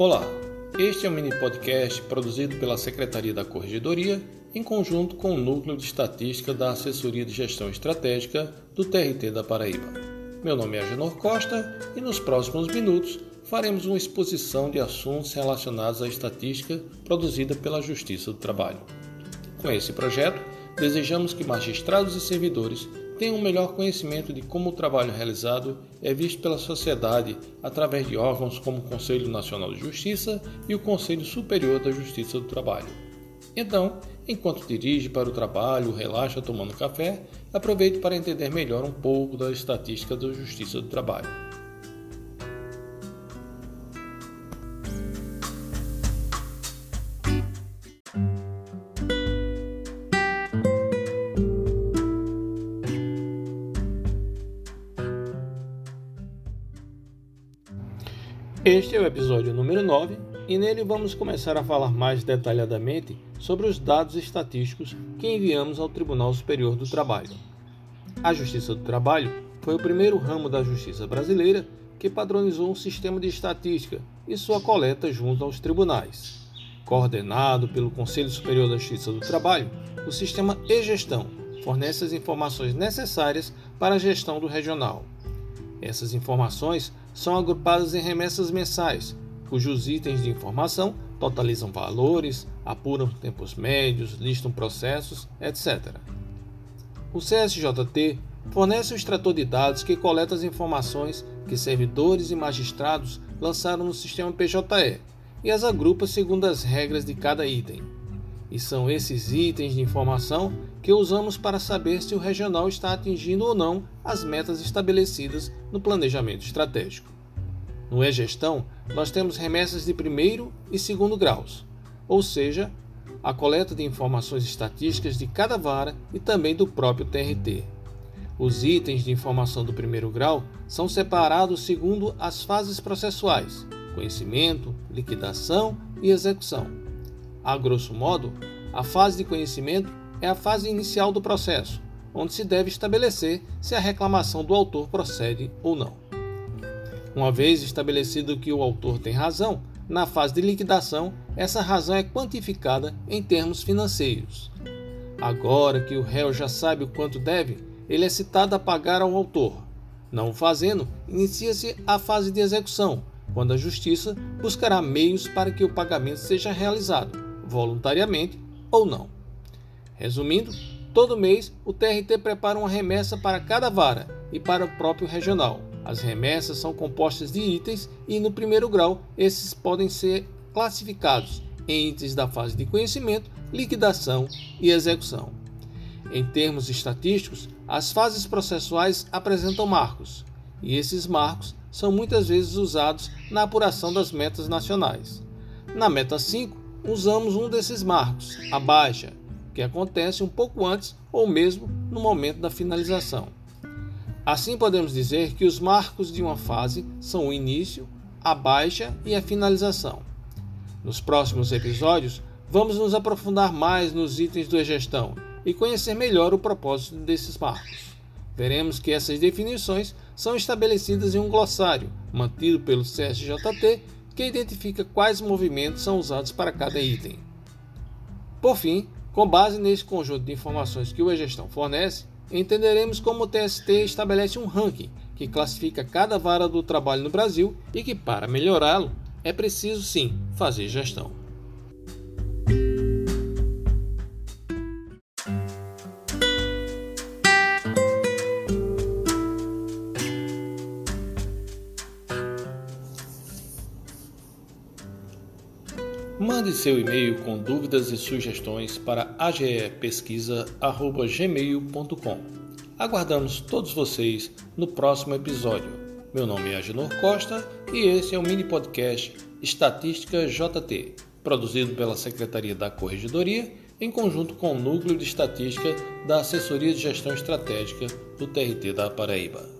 Olá, este é um mini podcast produzido pela Secretaria da Corregedoria em conjunto com o Núcleo de Estatística da Assessoria de Gestão Estratégica do TRT da Paraíba. Meu nome é Agenor Costa e nos próximos minutos faremos uma exposição de assuntos relacionados à estatística produzida pela Justiça do Trabalho. Com esse projeto, desejamos que magistrados e servidores tenham um melhor conhecimento de como o trabalho realizado é visto pela sociedade através de órgãos como o Conselho Nacional de Justiça e o Conselho Superior da Justiça do Trabalho. Então, enquanto dirige para o trabalho, relaxa tomando café, aproveite para entender melhor um pouco da estatística da Justiça do Trabalho. Este é o episódio número 9 e nele vamos começar a falar mais detalhadamente sobre os dados estatísticos que enviamos ao Tribunal Superior do Trabalho. A Justiça do Trabalho foi o primeiro ramo da justiça brasileira que padronizou um sistema de estatística e sua coleta junto aos tribunais. Coordenado pelo Conselho Superior da Justiça do Trabalho, o sistema e-gestão fornece as informações necessárias para a gestão do regional. Essas informações são agrupadas em remessas mensais, cujos itens de informação totalizam valores, apuram tempos médios, listam processos, etc. O CSJT fornece o extrator de dados que coleta as informações que servidores e magistrados lançaram no sistema PJE e as agrupa segundo as regras de cada item. E são esses itens de informação que usamos para saber se o regional está atingindo ou não as metas estabelecidas no planejamento estratégico. No e-gestão, nós temos remessas de primeiro e segundo graus, ou seja, a coleta de informações estatísticas de cada vara e também do próprio TRT. Os itens de informação do primeiro grau são separados segundo as fases processuais: conhecimento, liquidação e execução. A grosso modo, a fase de conhecimento é a fase inicial do processo, onde se deve estabelecer se a reclamação do autor procede ou não. Uma vez estabelecido que o autor tem razão, na fase de liquidação, essa razão é quantificada em termos financeiros. Agora que o réu já sabe o quanto deve, ele é citado a pagar ao autor. Não o fazendo, inicia-se a fase de execução, quando a Justiça buscará meios para que o pagamento seja realizado voluntariamente ou não. Resumindo, todo mês o TRT prepara uma remessa para cada vara e para o próprio regional. As remessas são compostas de itens e, no primeiro grau, esses podem ser classificados em itens da fase de conhecimento, liquidação e execução. Em termos estatísticos, as fases processuais apresentam marcos, e esses marcos são muitas vezes usados na apuração das metas nacionais. Na meta 5, usamos um desses marcos, a baixa, que acontece um pouco antes ou mesmo no momento da finalização. Assim, podemos dizer que os marcos de uma fase são o início, a baixa e a finalização. Nos próximos episódios, vamos nos aprofundar mais nos itens do gestão e conhecer melhor o propósito desses marcos. Veremos que essas definições são estabelecidas em um glossário mantido pelo CSJT que identifica quais movimentos são usados para cada item. Por fim, com base nesse conjunto de informações que o e-gestão fornece, entenderemos como o TST estabelece um ranking que classifica cada vara do trabalho no Brasil e que, para melhorá-lo, é preciso sim fazer gestão. Mande seu e-mail com dúvidas e sugestões para agepesquisa.gmail.com. Aguardamos todos vocês no próximo episódio. Meu nome é Agenor Costa e esse é o mini podcast Estatística JT, produzido pela Secretaria da Corregedoria em conjunto com o Núcleo de Estatística da Assessoria de Gestão Estratégica do TRT da Paraíba.